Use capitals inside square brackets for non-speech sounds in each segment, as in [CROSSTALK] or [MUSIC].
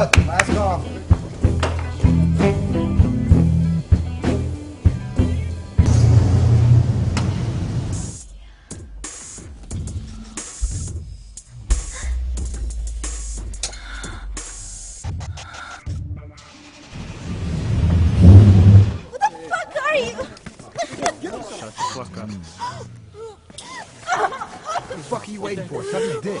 up. Last call. [GASPS] What the fuck are you waiting for? Shut your dick.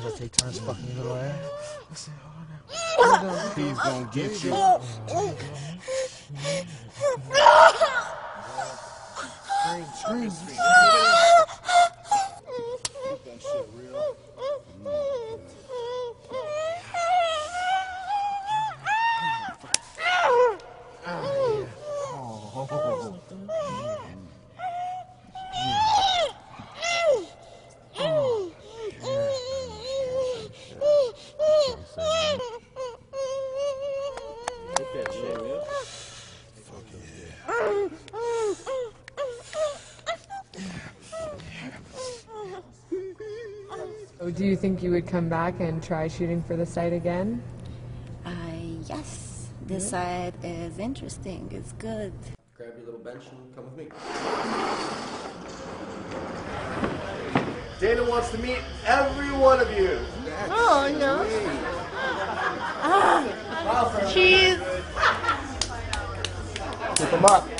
Sometimes I take turns fucking your little ass. He's gonna get you. Scream, scream. Oh, oh. Do you think you would come back and try shooting for the site again? Uh, yes. This mm -hmm. site is interesting. It's good. Grab your little bench and come with me. Dana wants to meet every one of you. oh, no. Ah, cheese. Keep them up.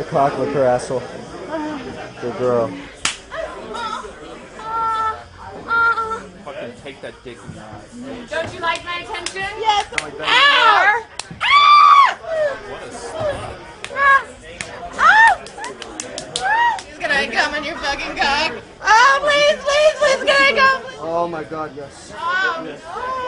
My cock with her asshole. Good girl. take that dick Don't you like my attention? Yes. Like Ow! Ah! He's gonna come on your fucking cock. Oh, please, please, please, can I go? Please? Oh my god, yes. Oh. yes.